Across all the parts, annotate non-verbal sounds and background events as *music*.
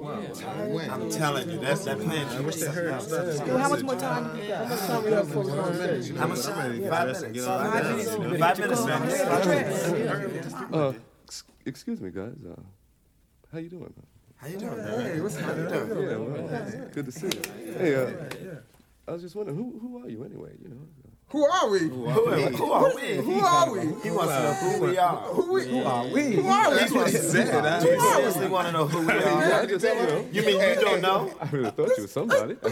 I'm telling you, that's that plenty. What's that hurt? Well, how much more time? How much time we have before we go? How much time? Five minutes. Five minutes, man. Five minutes. Uh, excuse me, guys. Uh, how you doing? How you doing, man? Hey, what's How? Yeah, well, good to see you. Hey, uh, I was just wondering, who who are you anyway? You know. Who are we? Who are we? Who are we? Who are we? He wants to know who we are. Who we? Who are we? Who are we? That's what he said. huh? You seriously want to know who we are? you mean you don't know? I really thought you was somebody. *laughs*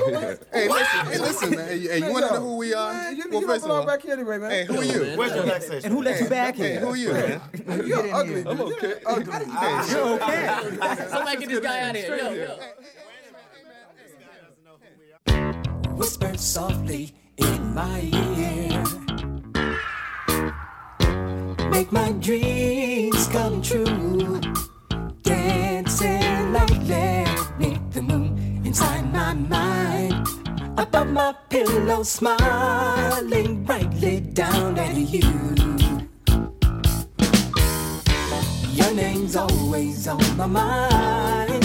Hey, listen, hey, listen, man. Hey, you- want to know who we are? Well, first of all, back here anyway, man. hey, who are you? Where's your next station? And who let you back Hey, here? who are you. You're ugly. I'm okay. *laughs* Ah. You're okay. Somebody get this guy out of here. Yo, yo. whisper softly in my ear. Make my dreams come true. Dancing lightly beneath the moon inside my mind. Above my pillow, smiling brightly down at you. Your name's always on my mind.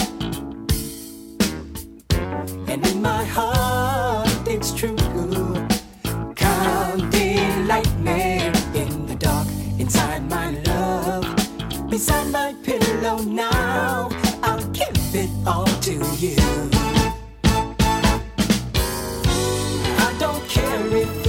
And in my heart, Beside my pillow now, I'll give it all to you. I don't care if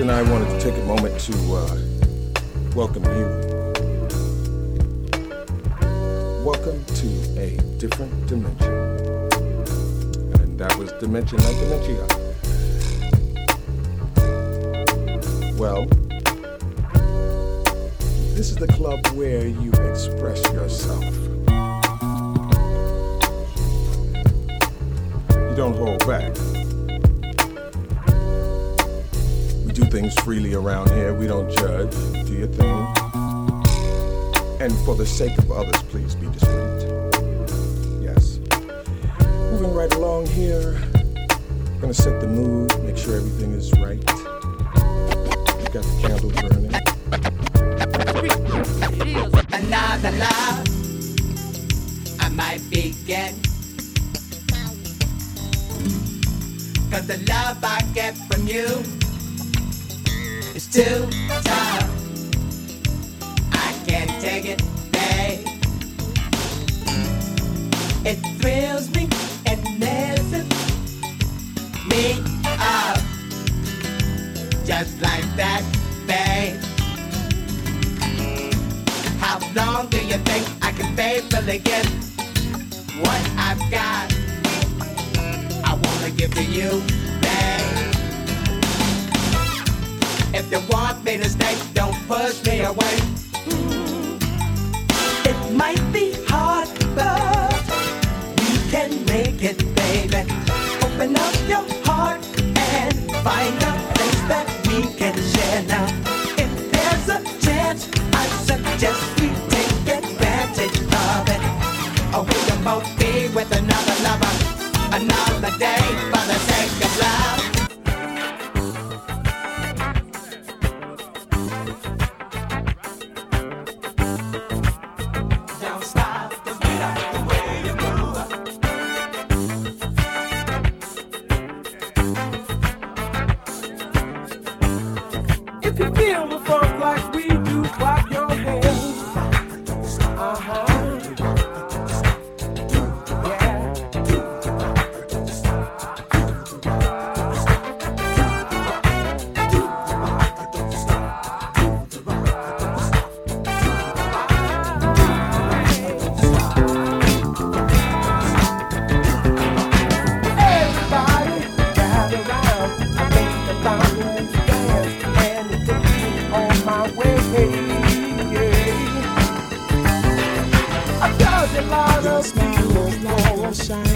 And I wanted to take a moment to uh, welcome you. Welcome to a different dimension. And that was Dimension like Dementia. Well, this is the club where you express yourself. You don't hold back. Things freely around here. We don't judge. Do your thing. And for the sake of others, please be discreet. Yes. Moving right along here. Gonna set the mood, make sure everything is right. We got the candle burning. Another love I might begin. Cause the love I get from you too tough. I can't take it, babe. It thrills me and messes me up. Just like that, babe. How long do you think I can faithfully give what I've got? I wanna give to you, If you want me to stay, don't push me away. Hmm. It might be hard, but we can make it, baby. Open up your heart and find a place that we can share now. If there's a chance, I suggest we take advantage of it. Or we can both be with another lover another day for the sake of love. sunshine.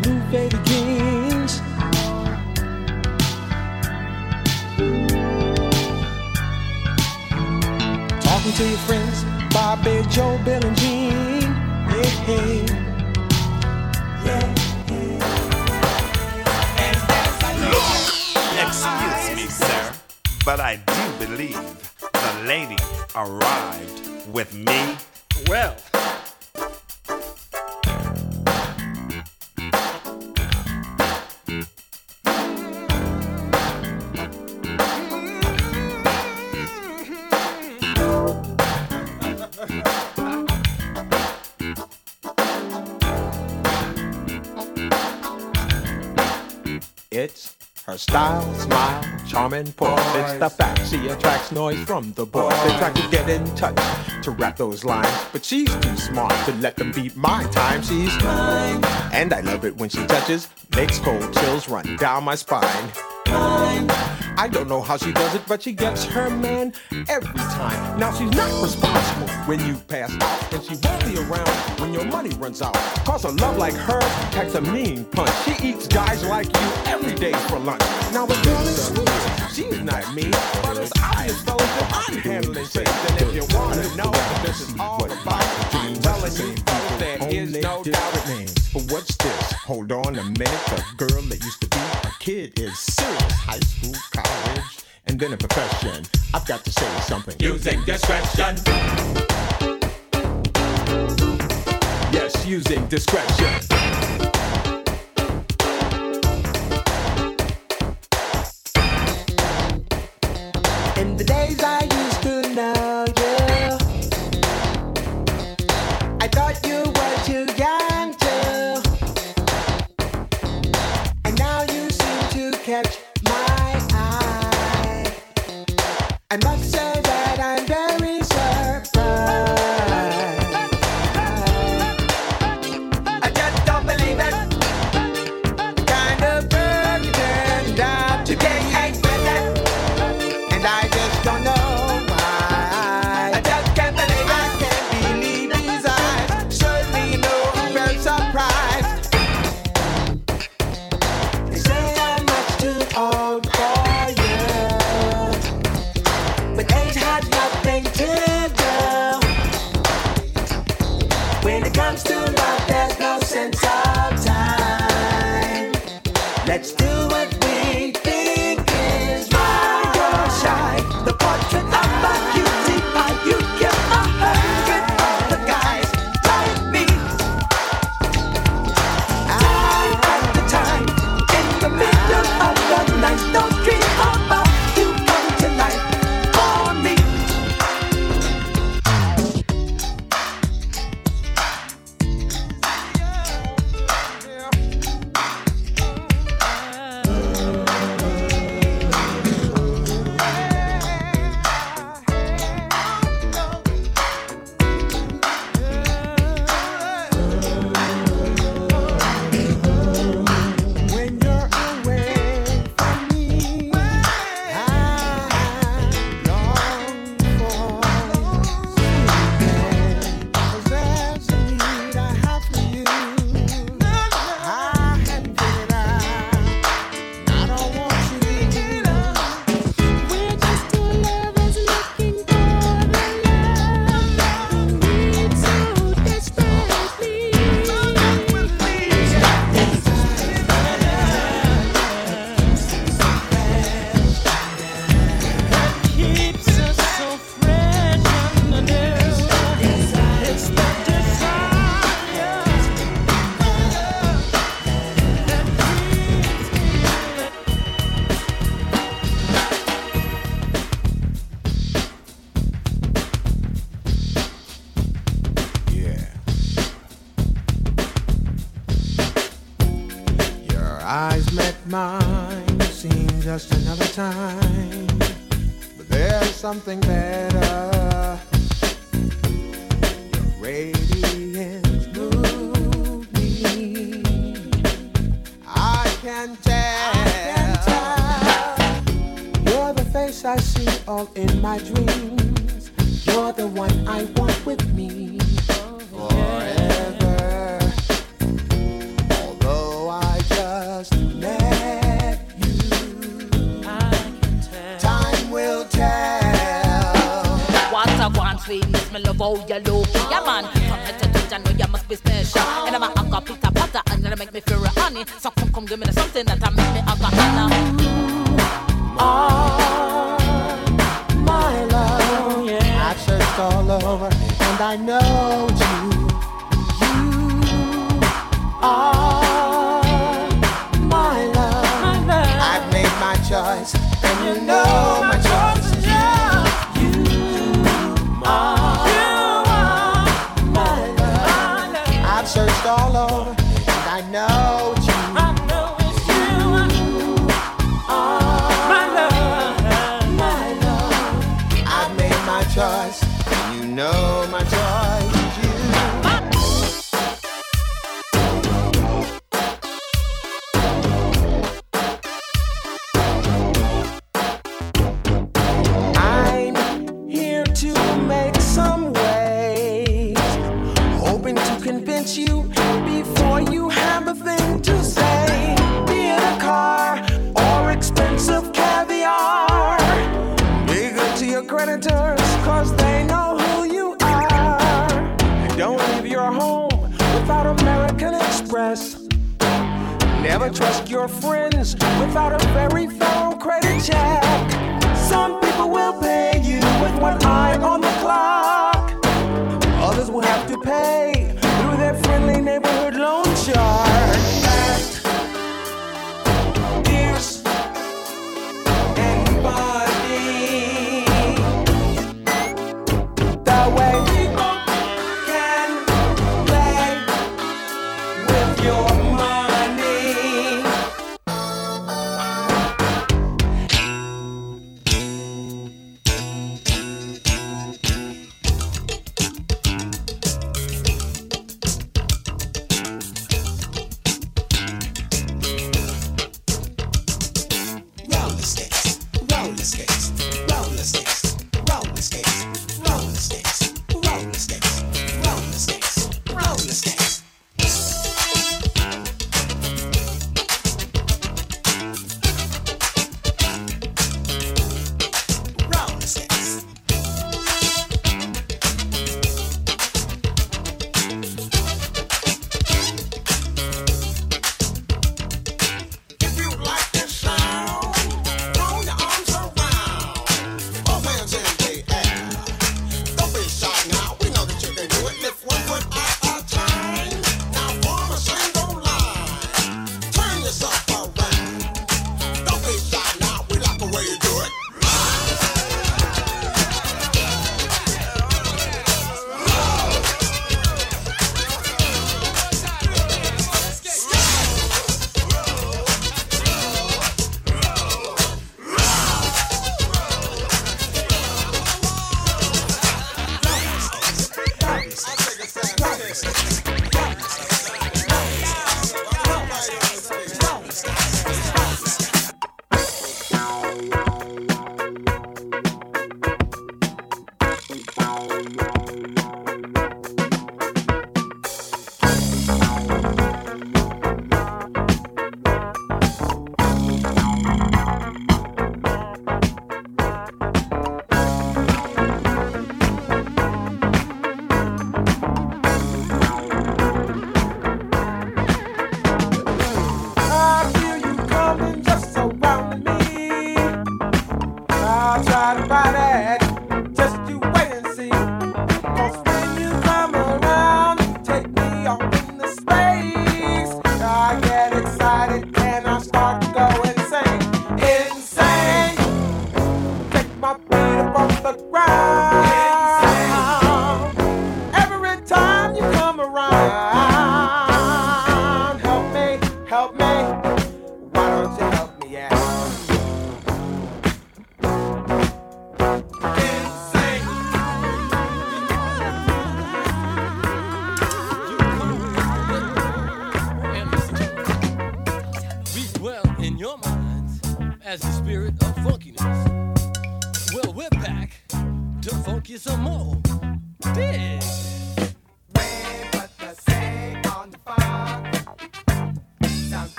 Blue faded jeans. Talking to your friends, Bobby, Joe, Bill, and Jean. Hey, hey. Excuse me, sir, but I do believe the lady arrived with me. Well, her style, smile, charming port. It's the fact she attracts noise from the boys. They try to get in touch to rap those lines, but she's too smart to let them beat my time. She's mine, and I love it when she touches, makes cold chills run down my spine. I don't know how she does it, but she gets her man every time. Now she's not responsible when you pass out, and she won't be around when your money runs out. Cause a love like her packs a mean punch. She eats guys like you every day for lunch. Now the girl is sweet, she's not mean, but it's obvious fellas that I'm handling things. And if you wanna know what this is all about, I'm telling you is no doubt. But what's this? Hold on a minute. The girl that used to be a kid is serious. High school, college, and then a profession. I've got to say something. Using discretion. Yes, using discretion. I can tell. You're the face I see all in my dreams. You're the one I want with me forever. Although I just met you, time will tell. What I want, sweetness, me love how you look. Yeah, man, from head to toe, I know you must be special. And I'm a make me feel real honey. So come, come, give me the something that I make me are my love. I've searched all over, and I know your creditors, cause they know who you are. Don't leave your home without American Express. Never trust your friends without a very thorough credit check. Some people will pay you with one eye on the clock. Others will have to pay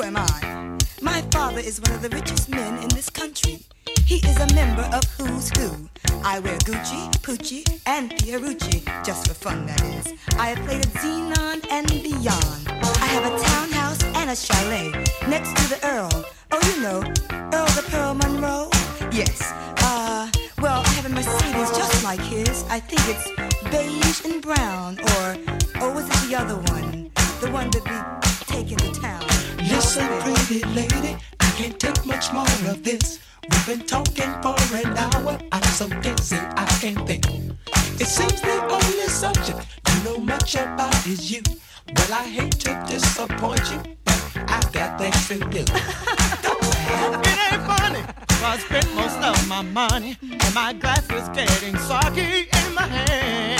Who am I? My father is one of the richest men in this country. He is a member of Who's Who. I wear Gucci, Pucci, and Fiorucci, just for fun, that is. I have played at Xenon and beyond. I have a townhouse and a chalet next to the Earl. Oh, you know, Earl the Pearl Monroe? Yes. Uh, well, I have a Mercedes just like his. I think it's beige and brown, or, or was it the other one? The one that we take into town. Pretty lady, I can't take much more of this. We've been talking for an hour. I'm so dizzy, I can't think. It seems the only subject you know much about is you. Well, I hate to disappoint you, but I've got things to do. *laughs* It ain't funny. I spent most of my money, and my glass is getting soggy in my hand.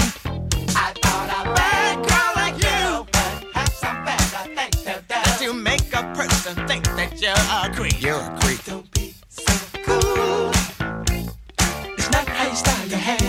A person think that you're a creep. You're a creep. Don't be so cool. It's not how you style your hair.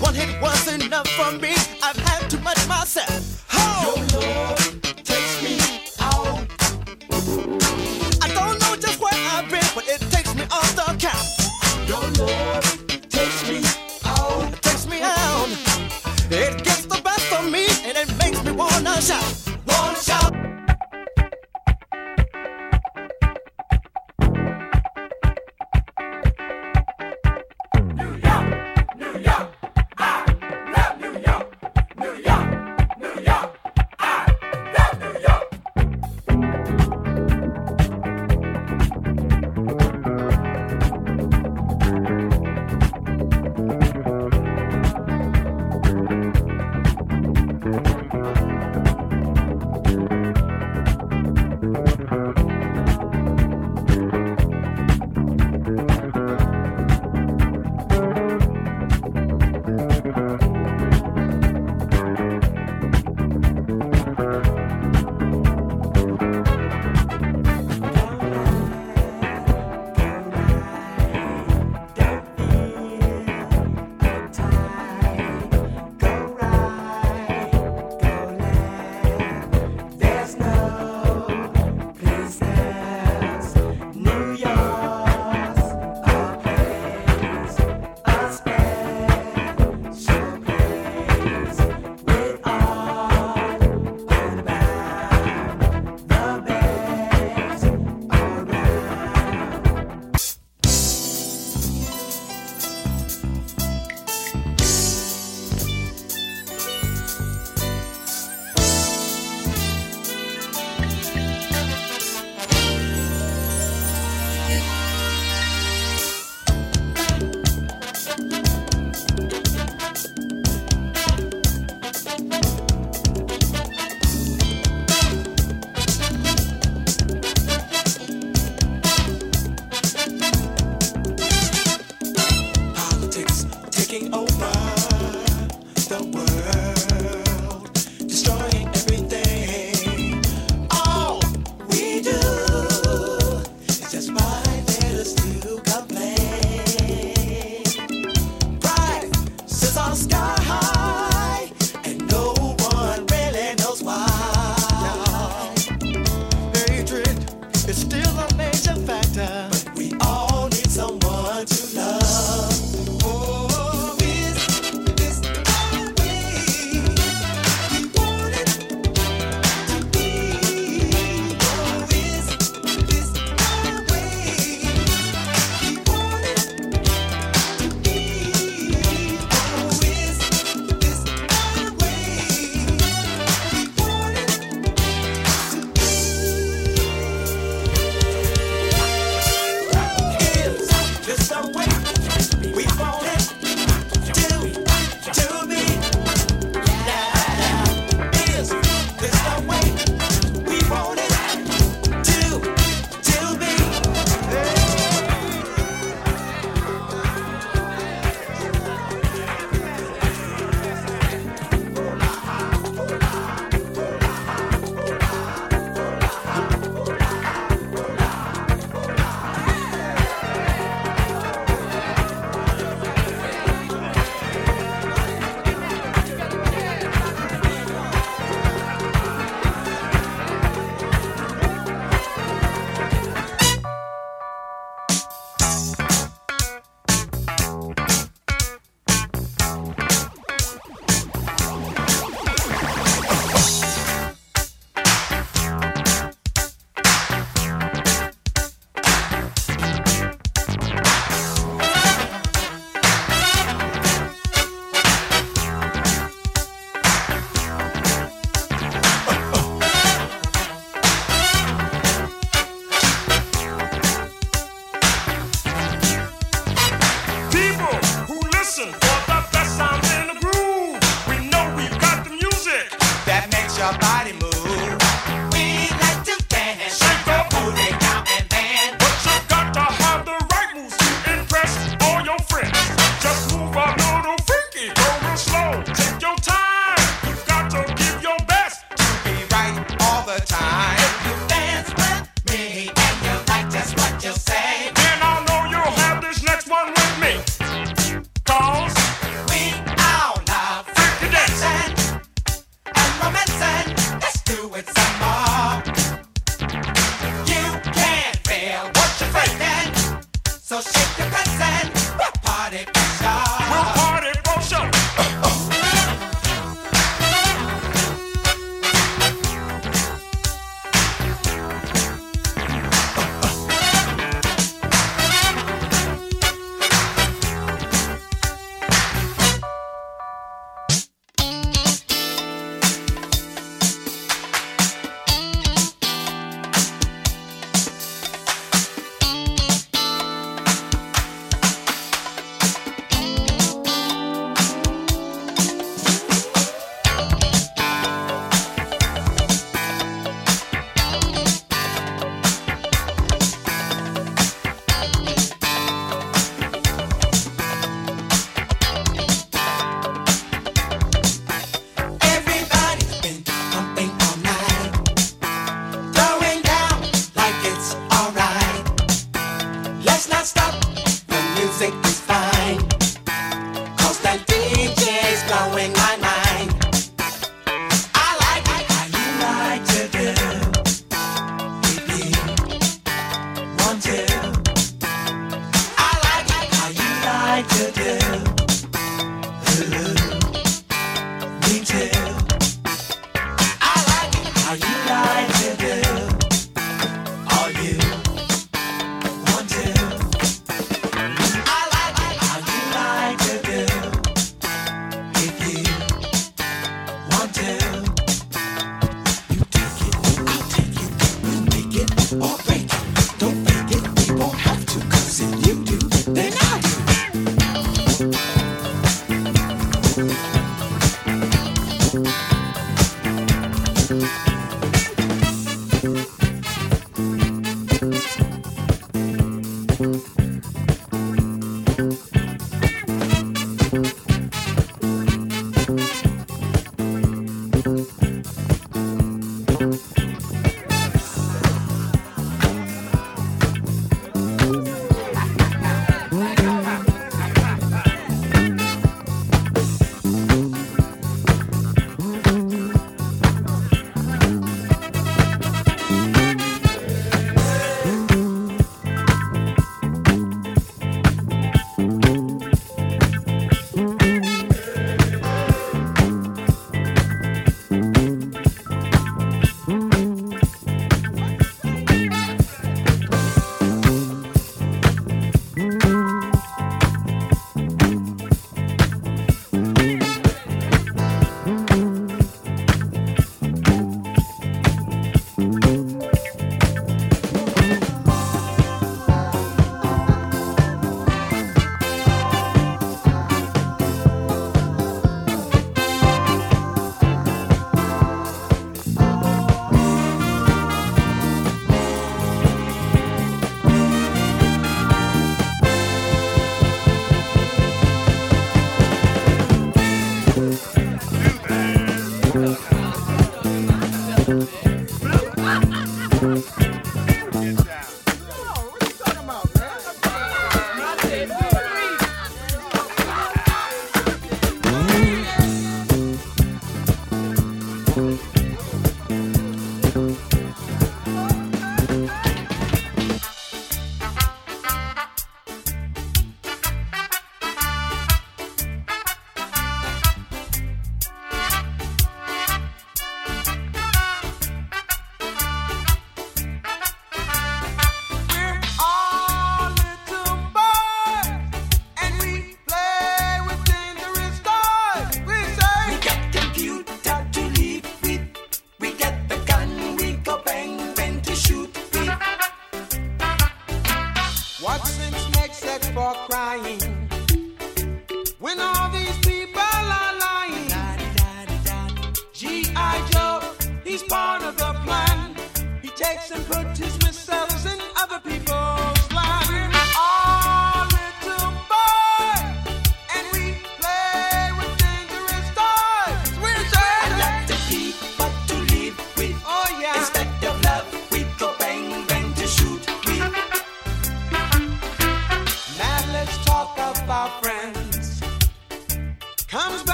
One hit was enough for me. I've had too much myself.